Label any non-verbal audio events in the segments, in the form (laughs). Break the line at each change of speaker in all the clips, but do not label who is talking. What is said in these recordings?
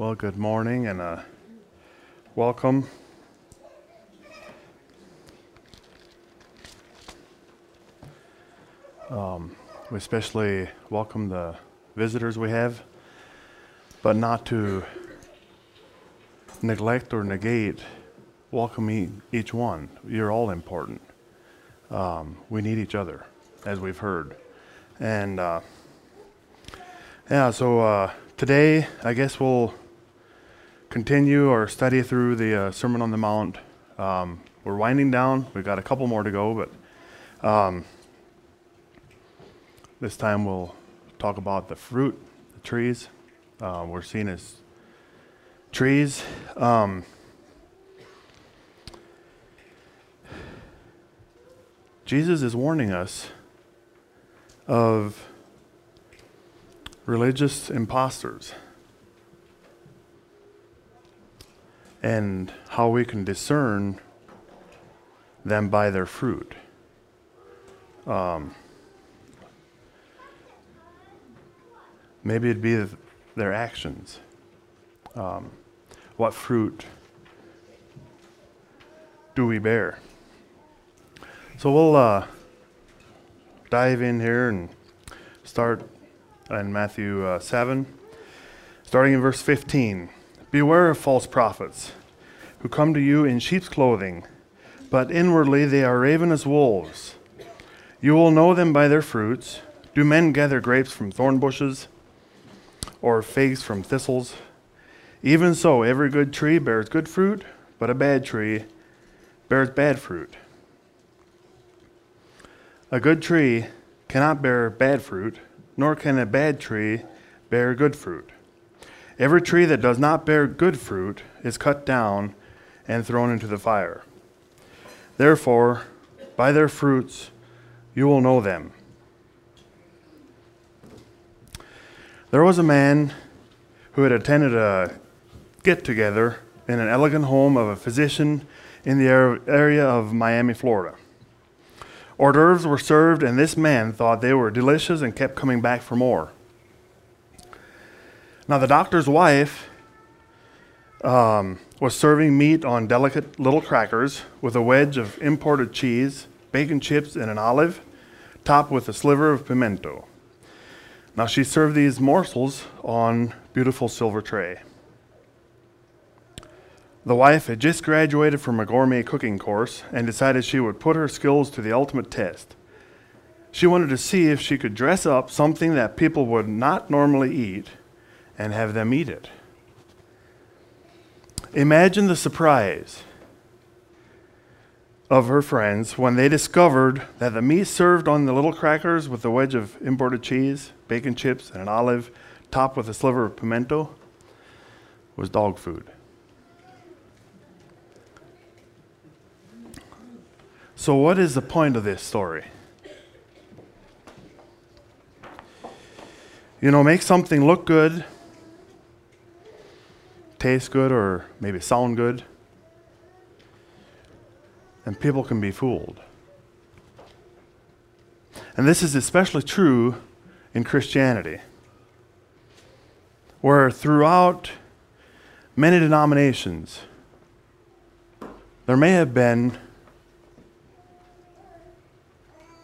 Well, good morning and uh, welcome. Um, we especially welcome the visitors we have, but not to neglect or negate welcoming each one. You're all important. Um, we need each other, as we've heard. And uh, yeah, so uh, today I guess we'll continue our study through the uh, Sermon on the Mount. Um, we're winding down. We've got a couple more to go, but um, this time we'll talk about the fruit, the trees. Uh, we're seen as trees. Um, Jesus is warning us of religious imposters and how we can discern them by their fruit. Um, maybe it'd be their actions. Um, what fruit do we bear? So we'll uh, dive in here and start in Matthew uh, 7, starting in verse 15. Beware of false prophets who come to you in sheep's clothing, but inwardly they are ravenous wolves. You will know them by their fruits. Do men gather grapes from thorn bushes or figs from thistles? Even so, every good tree bears good fruit, but a bad tree bears bad fruit. A good tree cannot bear bad fruit, nor can a bad tree bear good fruit. Every tree that does not bear good fruit is cut down and thrown into the fire. Therefore, by their fruits you will know them. There was a man who had attended a get together in an elegant home of a physician in the area of Miami, Florida. Hors d'oeuvres were served, and this man thought they were delicious and kept coming back for more. Now, the doctor's wife um, was serving meat on delicate little crackers with a wedge of imported cheese, bacon chips, and an olive, topped with a sliver of pimento. Now, she served these morsels on beautiful silver tray. The wife had just graduated from a gourmet cooking course and decided she would put her skills to the ultimate test. She wanted to see if she could dress up something that people would not normally eat and have them eat it. Imagine the surprise of her friends when they discovered that the meat served on the little crackers with a wedge of imported cheese, bacon chips, and an olive topped with a sliver of pimento was dog food. So, what is the point of this story? You know, make something look good, taste good, or maybe sound good, and people can be fooled. And this is especially true in Christianity, where throughout many denominations, there may have been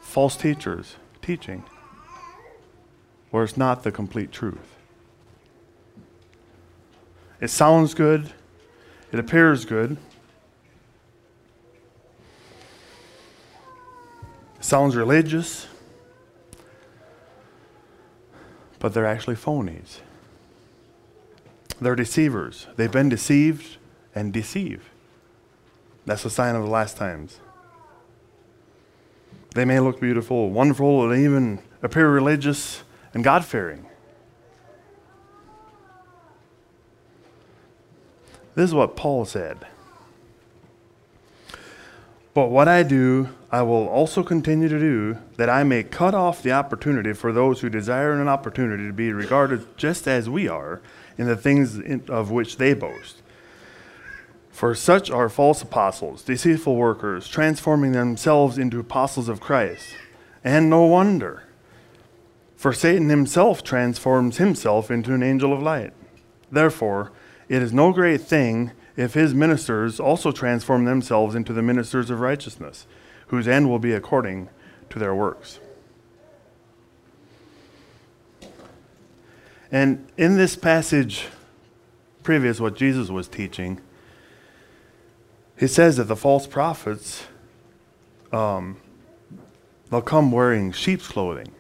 false teachers teaching where it's not the complete truth. It sounds good, it appears good, it sounds religious, but they're actually phonies. They're deceivers. They've been deceived and deceive. That's a sign of the last times. They may look beautiful, wonderful, and even appear religious and God fearing. This is what Paul said. But what I do, I will also continue to do, that I may cut off the opportunity for those who desire an opportunity to be regarded just as we are in the things of which they boast. For such are false apostles, deceitful workers, transforming themselves into apostles of Christ. And no wonder. For Satan himself transforms himself into an angel of light. Therefore, it is no great thing if his ministers also transform themselves into the ministers of righteousness, whose end will be according to their works. And in this passage, previous what Jesus was teaching, he says that the false prophets, um, they'll come wearing sheep's clothing.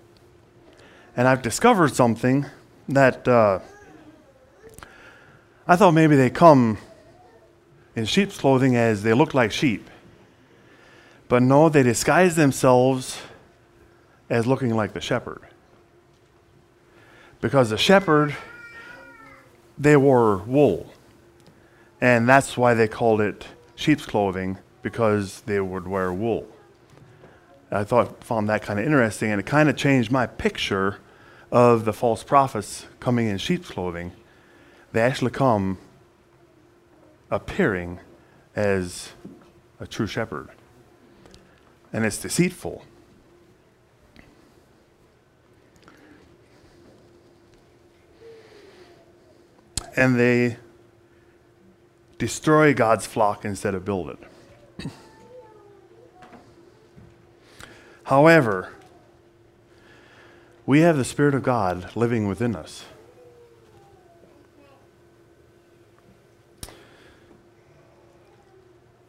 And I've discovered something that uh, I thought maybe they come in sheep's clothing as they look like sheep. But no, they disguise themselves as looking like the shepherd. Because the shepherd, they wore wool. And that's why they called it sheep's clothing, because they would wear wool. I thought found that kind of interesting, and it kind of changed my picture of the false prophets coming in sheep's clothing. They actually come appearing as a true shepherd. And it's deceitful. And they destroy God's flock instead of build it. However, we have the Spirit of God living within us.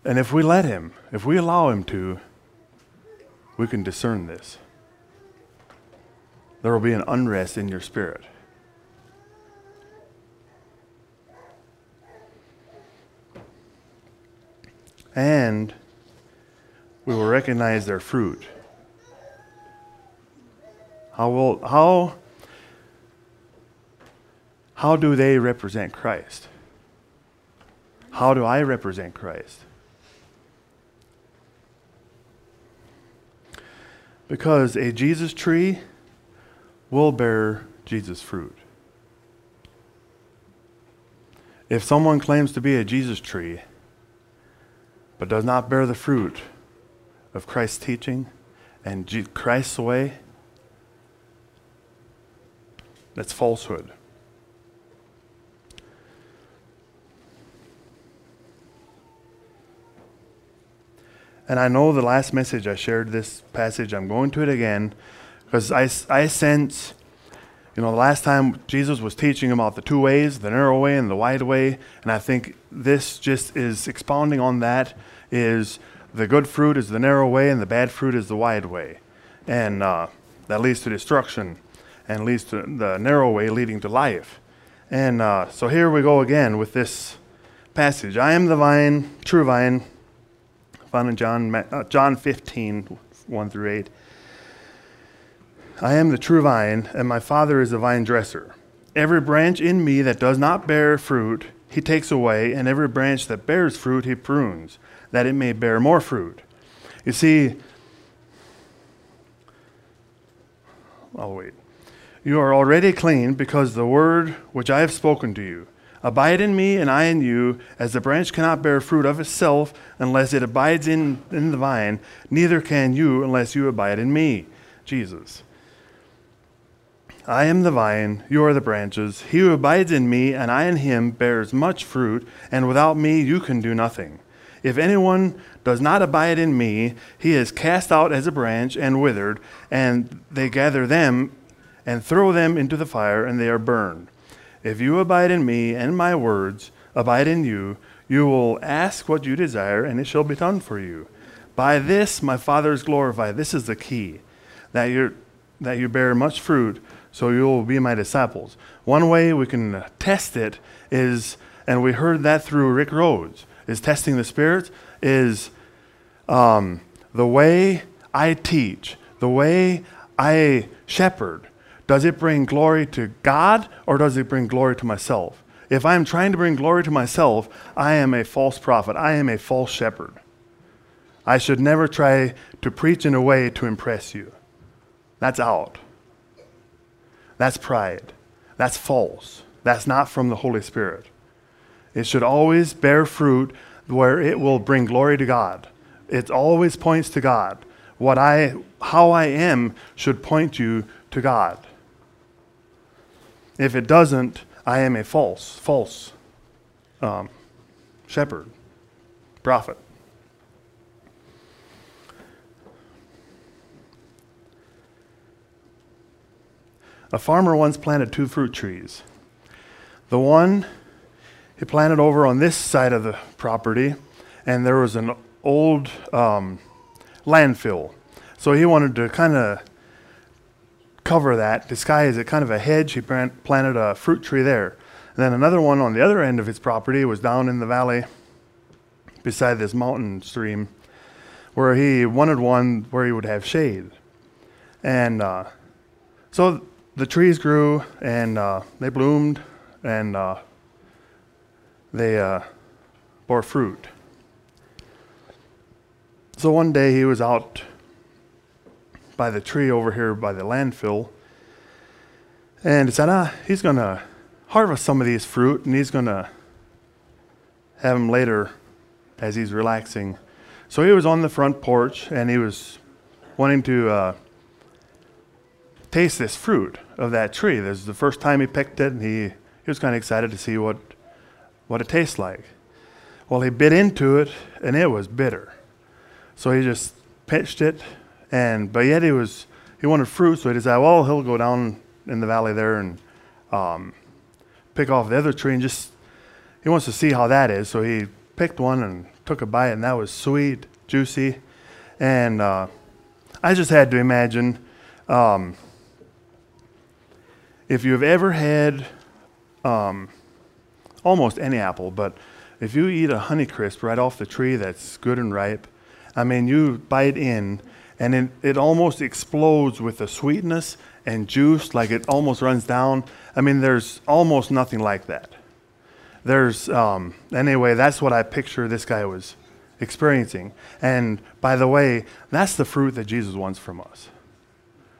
And if we let Him, if we allow Him to, we can discern this. There will be an unrest in your spirit. And we will recognize their fruit. How will how how do they represent Christ? How do I represent Christ? Because a Jesus tree will bear Jesus fruit. If someone claims to be a Jesus tree but does not bear the fruit of Christ's teaching and Christ's way, that's falsehood. And I know the last message I shared this passage, I'm going to it again because I, I sense, you know, the last time Jesus was teaching about the two ways, the narrow way and the wide way, and I think this just is expounding on that is the good fruit is the narrow way and the bad fruit is the wide way. And uh, that leads to destruction and leads to the narrow way leading to life. And uh, so here we go again with this passage. I am the vine, true vine, found in John, uh, John 15, 1 through 8. I am the true vine, and my Father is the vine dresser. Every branch in me that does not bear fruit, he takes away, and every branch that bears fruit, he prunes, that it may bear more fruit. You see, I'll wait. You are already clean because the word which I have spoken to you. Abide in me, and I in you, as the branch cannot bear fruit of itself unless it abides in, in the vine, neither can you unless you abide in me. Jesus. I am the vine, you are the branches. He who abides in me, and I in him, bears much fruit, and without me you can do nothing. If anyone does not abide in me, he is cast out as a branch and withered, and they gather them and throw them into the fire, and they are burned. If you abide in me, and my words abide in you, you will ask what you desire, and it shall be done for you. By this my Father is glorified. This is the key that, you that you bear much fruit, so you will be my disciples. One way we can test it is, and we heard that through Rick Rhodes, is testing the Spirit, is um, the way I teach, the way I shepherd, does it bring glory to God or does it bring glory to myself? If I'm trying to bring glory to myself, I am a false prophet. I am a false shepherd. I should never try to preach in a way to impress you. That's out. That's pride. That's false. That's not from the Holy Spirit. It should always bear fruit where it will bring glory to God. It always points to God. What I how I am should point you to God. If it doesn't, I am a false, false um, shepherd, prophet. A farmer once planted two fruit trees. The one he planted over on this side of the property, and there was an old um, landfill. So he wanted to kind of cover that, This guy is a kind of a hedge. He planted a fruit tree there. And then another one on the other end of his property was down in the valley beside this mountain stream where he wanted one where he would have shade. And uh, so the trees grew and uh, they bloomed and uh, they uh, bore fruit. So one day he was out by the tree over here by the landfill and he said, ah, he's going to harvest some of these fruit and he's going to have them later as he's relaxing. So he was on the front porch and he was wanting to uh, taste this fruit of that tree. This is the first time he picked it, and he, he was kind of excited to see what, what it tastes like. Well, he bit into it, and it was bitter. So he just pitched it, and but yet he was he wanted fruit, so he decided, well, he'll go down in the valley there and um, pick off the other tree, and just he wants to see how that is. So he picked one and took a bite, and that was sweet, juicy, and uh, I just had to imagine. Um, if you've ever had um, almost any apple, but if you eat a Honeycrisp right off the tree that's good and ripe, I mean, you bite in and it, it almost explodes with the sweetness and juice, like it almost runs down. I mean, there's almost nothing like that. There's, um, anyway, that's what I picture this guy was experiencing. And by the way, that's the fruit that Jesus wants from us.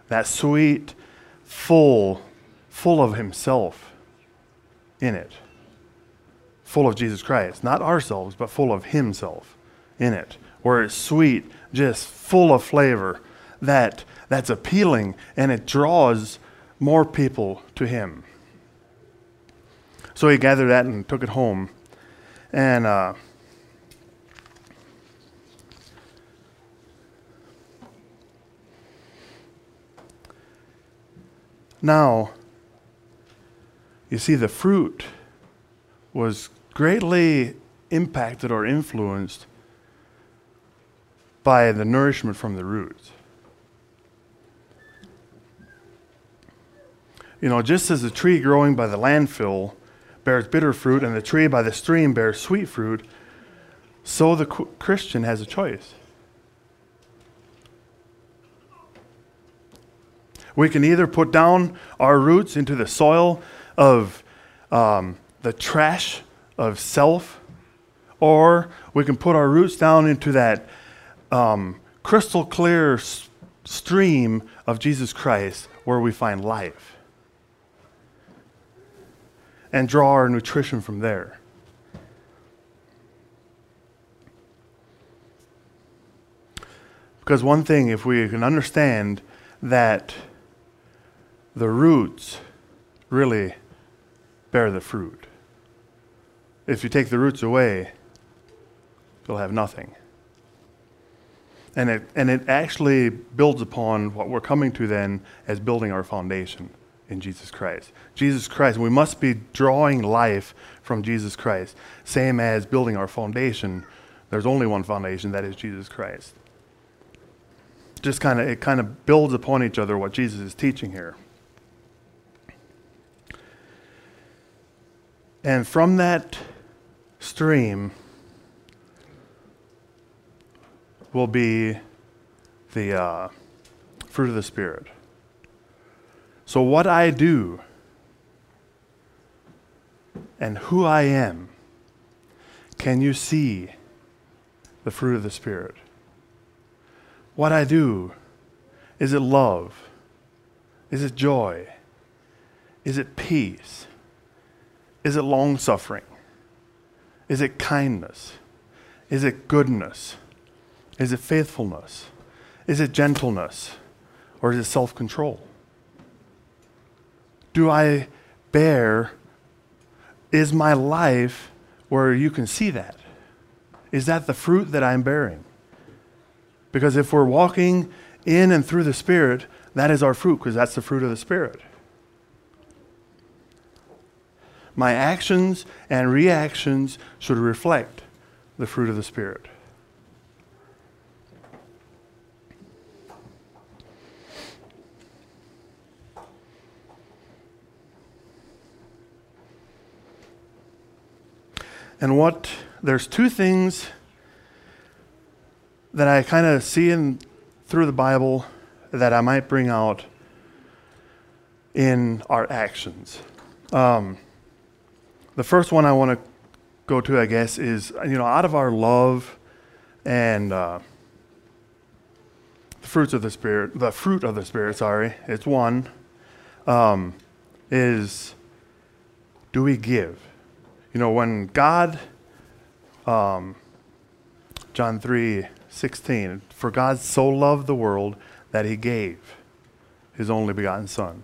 That sweet, full, full of Himself in it. Full of Jesus Christ. Not ourselves, but full of Himself in it. Where it's sweet, just full of flavor that, that's appealing and it draws more people to Him. So he gathered that and took it home. And uh, now, you see, the fruit was greatly impacted or influenced by the nourishment from the roots. You know, just as the tree growing by the landfill bears bitter fruit and the tree by the stream bears sweet fruit, so the Christian has a choice. We can either put down our roots into the soil of um, the trash of self, or we can put our roots down into that um, crystal clear s- stream of Jesus Christ where we find life and draw our nutrition from there. Because one thing, if we can understand that the roots really bear the fruit. If you take the roots away, you'll have nothing. And it, and it actually builds upon what we're coming to then as building our foundation in Jesus Christ. Jesus Christ, we must be drawing life from Jesus Christ. Same as building our foundation, there's only one foundation, that is Jesus Christ. Just kind of, it kind of builds upon each other what Jesus is teaching here. And from that stream will be the uh, fruit of the Spirit. So, what I do and who I am, can you see the fruit of the Spirit? What I do, is it love? Is it joy? Is it peace? Is it long suffering? Is it kindness? Is it goodness? Is it faithfulness? Is it gentleness? Or is it self control? Do I bear is my life where you can see that? Is that the fruit that I'm bearing? Because if we're walking in and through the Spirit, that is our fruit, because that's the fruit of the Spirit. My actions and reactions should reflect the fruit of the Spirit. And what, there's two things that I kind of see in, through the Bible that I might bring out in our actions. Um, the first one I want to go to, I guess, is you know, out of our love and uh, the fruits of the Spirit, the fruit of the Spirit, sorry, it's one, um, is do we give? You know, when God, um, John 3 16, for God so loved the world that he gave his only begotten Son.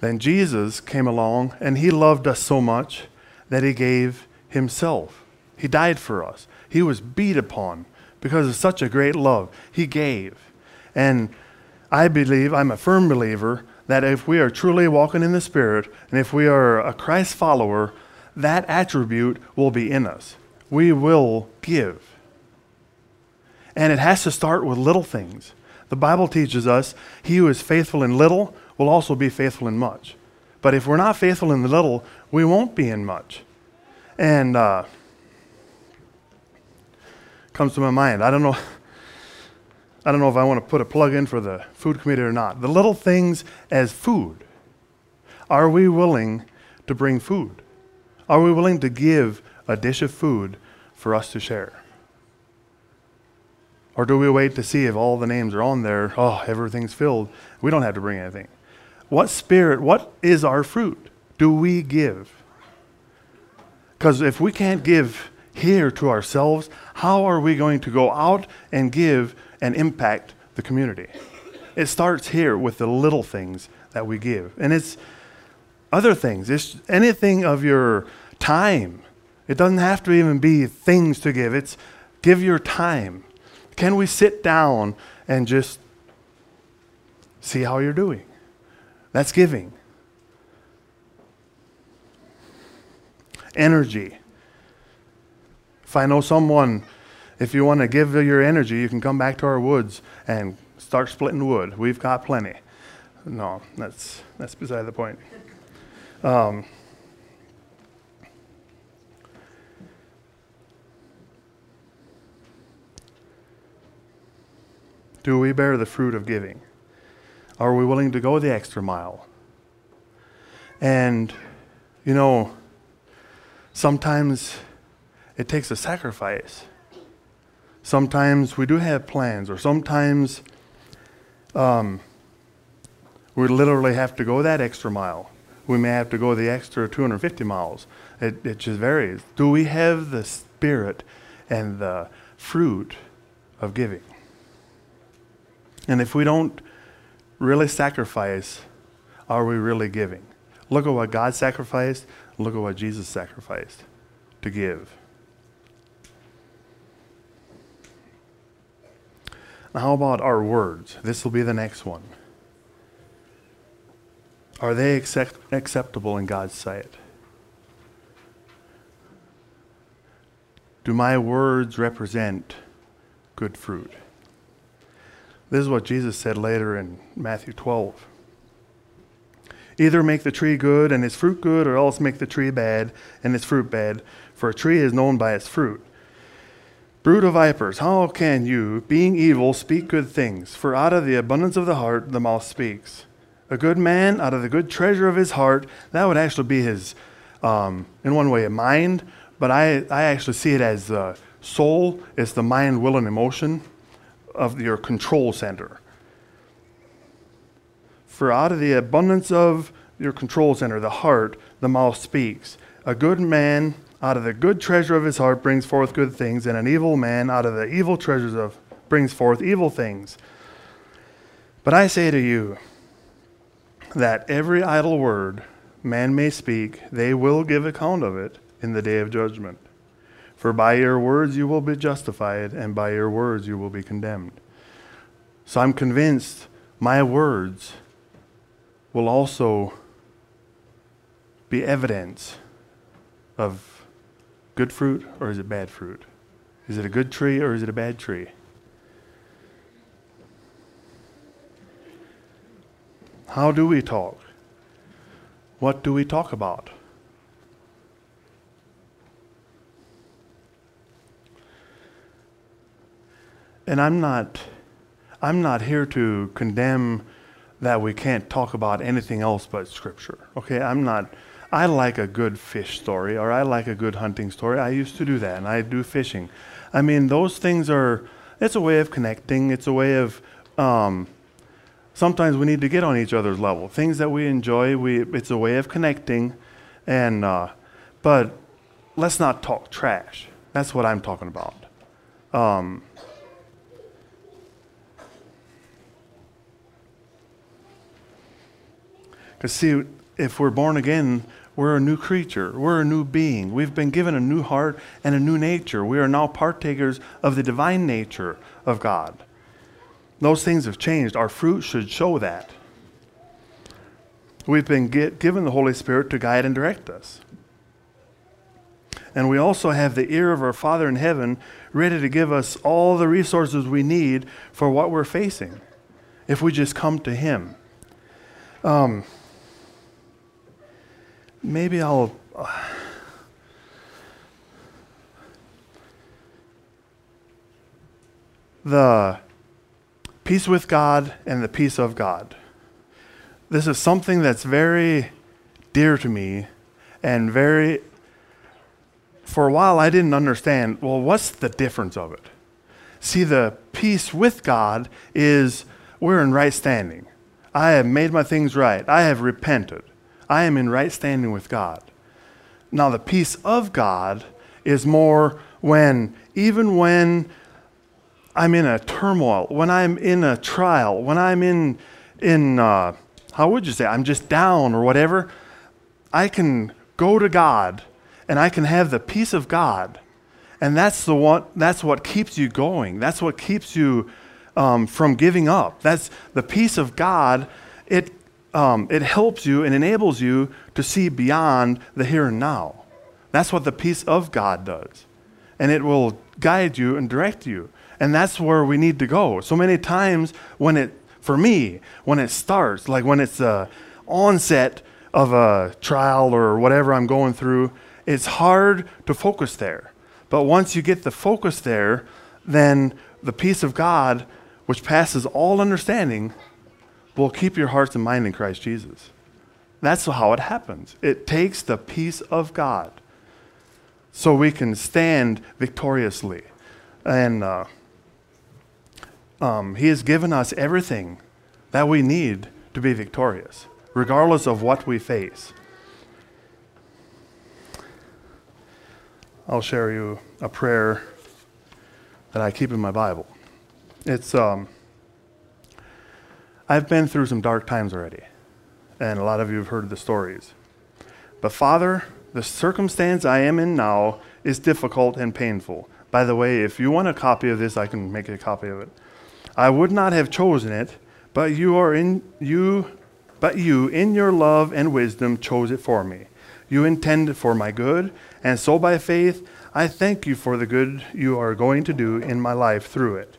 Then Jesus came along and he loved us so much that he gave himself. He died for us. He was beat upon because of such a great love. He gave. And I believe, I'm a firm believer, that if we are truly walking in the Spirit and if we are a Christ follower, that attribute will be in us. We will give. And it has to start with little things. The Bible teaches us he who is faithful in little will also be faithful in much. But if we're not faithful in the little, we won't be in much. And uh, comes to my mind. I don't know. (laughs) I don't know if I want to put a plug in for the food committee or not. The little things as food. Are we willing to bring food? Are we willing to give a dish of food for us to share? Or do we wait to see if all the names are on there? Oh, everything's filled. We don't have to bring anything. What spirit, what is our fruit? Do we give? Because if we can't give here to ourselves, how are we going to go out and give and impact the community? It starts here with the little things that we give. And it's other things. It's anything of your time. It doesn't have to even be things to give. It's give your time. Can we sit down and just see how you're doing? That's giving. Energy. If I know someone, if you want to give your energy, you can come back to our woods and start splitting wood. We've got plenty. No, that's, that's beside the point. Um, Do we bear the fruit of giving? Are we willing to go the extra mile? And, you know, sometimes it takes a sacrifice. Sometimes we do have plans, or sometimes um, we literally have to go that extra mile. We may have to go the extra 250 miles. It, it just varies. Do we have the spirit and the fruit of giving? And if we don't really sacrifice, are we really giving? Look at what God sacrificed, look at what Jesus sacrificed to give. Now, how about our words? This will be the next one. Are they accept- acceptable in God's sight? Do my words represent good fruit? This is what Jesus said later in Matthew 12. Either make the tree good and its fruit good, or else make the tree bad and its fruit bad, for a tree is known by its fruit. Brood of vipers, how can you, being evil, speak good things? For out of the abundance of the heart the mouth speaks. A good man, out of the good treasure of his heart, that would actually be his, um, in one way, a mind, but I, I actually see it as the soul. It's the mind, will, and emotion of your control center. For out of the abundance of your control center, the heart, the mouth speaks. A good man out of the good treasure of his heart brings forth good things, and an evil man out of the evil treasures of brings forth evil things. But I say to you that every idle word man may speak, they will give account of it in the day of judgment. For by your words you will be justified, and by your words you will be condemned. So I'm convinced my words will also be evidence of good fruit or is it bad fruit? Is it a good tree or is it a bad tree? How do we talk? What do we talk about? And I'm not I'm not here to condemn that we can't talk about anything else but scripture. Okay? I'm not I like a good fish story or I like a good hunting story. I used to do that and I do fishing. I mean, those things are, it's a way of connecting. It's a way of, um, sometimes we need to get on each other's level. Things that we enjoy, we, it's a way of connecting. And, uh, but let's not talk trash. That's what I'm talking about. Um, Because, see, if we're born again, we're a new creature. We're a new being. We've been given a new heart and a new nature. We are now partakers of the divine nature of God. Those things have changed. Our fruit should show that. We've been get, given the Holy Spirit to guide and direct us. And we also have the ear of our Father in heaven ready to give us all the resources we need for what we're facing if we just come to Him. Um, maybe I'll. Uh, the peace with God and the peace of God. This is something that's very dear to me and very. For a while, I didn't understand well, what's the difference of it? See, the peace with God is we're in right standing. I have made my things right. I have repented. I am in right standing with God. Now, the peace of God is more when, even when I'm in a turmoil, when I'm in a trial, when I'm in, in uh, how would you say, I'm just down or whatever, I can go to God and I can have the peace of God. And that's, the one, that's what keeps you going. That's what keeps you um, from giving up. That's the peace of God. It um, it helps you and enables you to see beyond the here and now. That's what the peace of God does. And it will guide you and direct you. And that's where we need to go. So many times when it, for me, when it starts, like when it's the onset of a trial or whatever I'm going through, it's hard to focus there. But once you get the focus there, then the peace of God, which passes all understanding, will keep your hearts and mind in Christ Jesus. That's how it happens. It takes the peace of God so we can stand victoriously. And uh, um, He has given us everything that we need to be victorious, regardless of what we face. I'll share you a prayer that I keep in my Bible. It's. Um, I've been through some dark times already, and a lot of you have heard the stories. But Father, the circumstance I am in now is difficult and painful. By the way, if you want a copy of this, I can make a copy of it. I would not have chosen it, but you are in you but you in your love and wisdom chose it for me. You intended for my good, and so by faith I thank you for the good you are going to do in my life through it.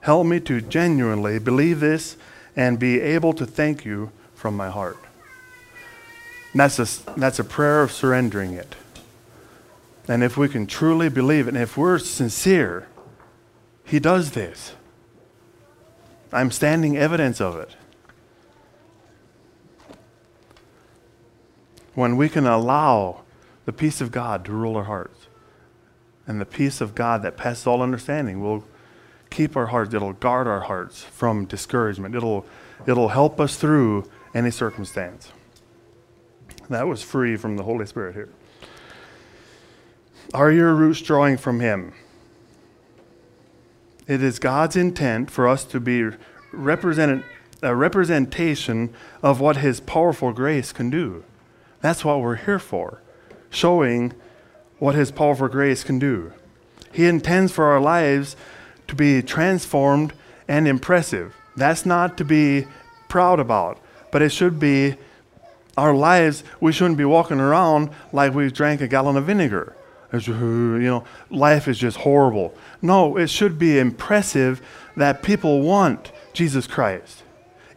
Help me to genuinely believe this and be able to thank you from my heart. That's a, that's a prayer of surrendering it. And if we can truly believe it, and if we're sincere, He does this. I'm standing evidence of it. When we can allow the peace of God to rule our hearts, and the peace of God that passes all understanding will keep our hearts, it'll guard our hearts from discouragement. It'll, it'll help us through any circumstance. That was free from the Holy Spirit here. Are your roots drawing from Him? It is God's intent for us to be represented, a representation of what His powerful grace can do. That's what we're here for, showing what His powerful grace can do. He intends for our lives to be transformed and impressive. That's not to be proud about, but it should be our lives. We shouldn't be walking around like we've drank a gallon of vinegar. You know, life is just horrible. No, it should be impressive that people want Jesus Christ.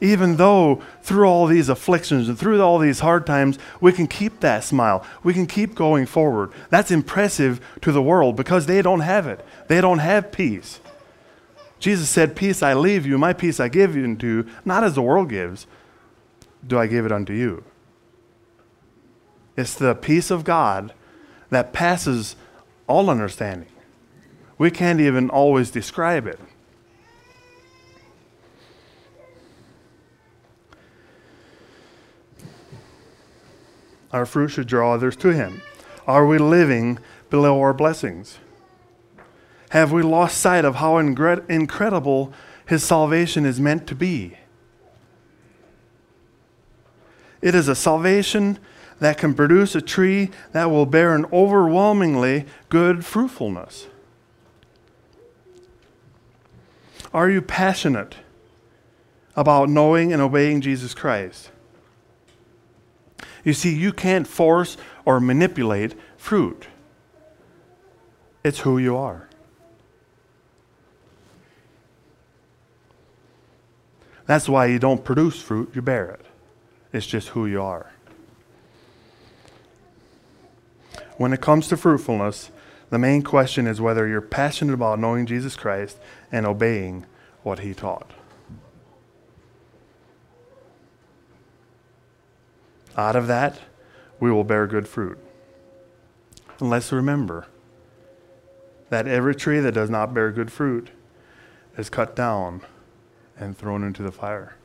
Even though through all these afflictions and through all these hard times, we can keep that smile. We can keep going forward. That's impressive to the world because they don't have it. They don't have peace. Jesus said, Peace I leave you, my peace I give you not as the world gives, do I give it unto you. It's the peace of God that passes all understanding. We can't even always describe it. Our fruit should draw others to Him. Are we living below our blessings? Have we lost sight of how incredible His salvation is meant to be? It is a salvation that can produce a tree that will bear an overwhelmingly good fruitfulness. Are you passionate about knowing and obeying Jesus Christ? You see, you can't force or manipulate fruit, it's who you are. That's why you don't produce fruit, you bear it. It's just who you are. When it comes to fruitfulness, the main question is whether you're passionate about knowing Jesus Christ and obeying what he taught. Out of that, we will bear good fruit. And let's remember that every tree that does not bear good fruit is cut down and thrown into the fire.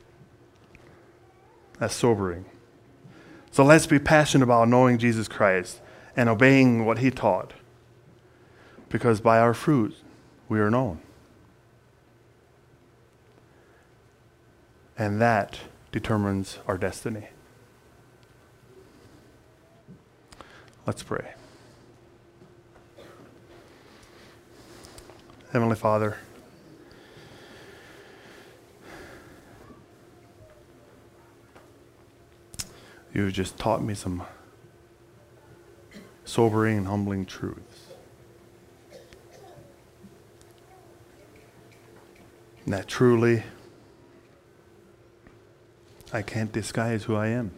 That's sobering. So let's be passionate about knowing Jesus Christ and obeying what he taught. Because by our fruit we are known. And that determines our destiny. Let's pray. Heavenly Father, you've just taught me some sobering and humbling truths. And that truly I can't disguise who I am.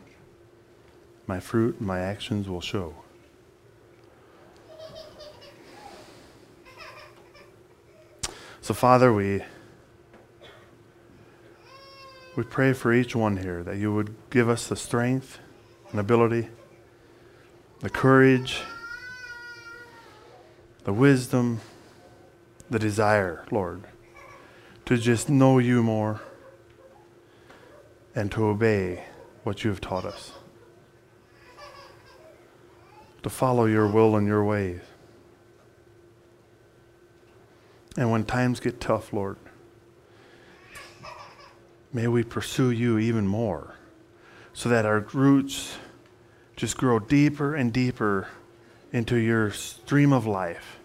My fruit and my actions will show. So, Father, we, we pray for each one here that you would give us the strength and ability, the courage, the wisdom, the desire, Lord, to just know you more and to obey what you have taught us, to follow your will and your ways. And when times get tough, Lord, may we pursue you even more so that our roots just grow deeper and deeper into your stream of life,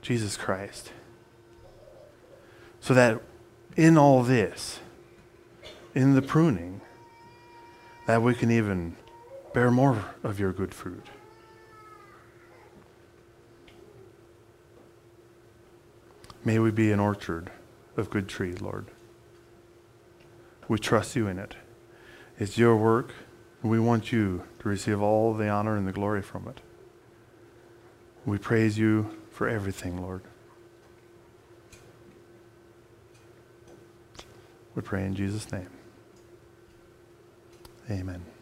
Jesus Christ. So that in all this, in the pruning, that we can even bear more of your good fruit. May we be an orchard of good trees, Lord. We trust you in it. It's your work, we want you to receive all the honor and the glory from it. We praise you for everything, Lord. We pray in Jesus' name. Amen.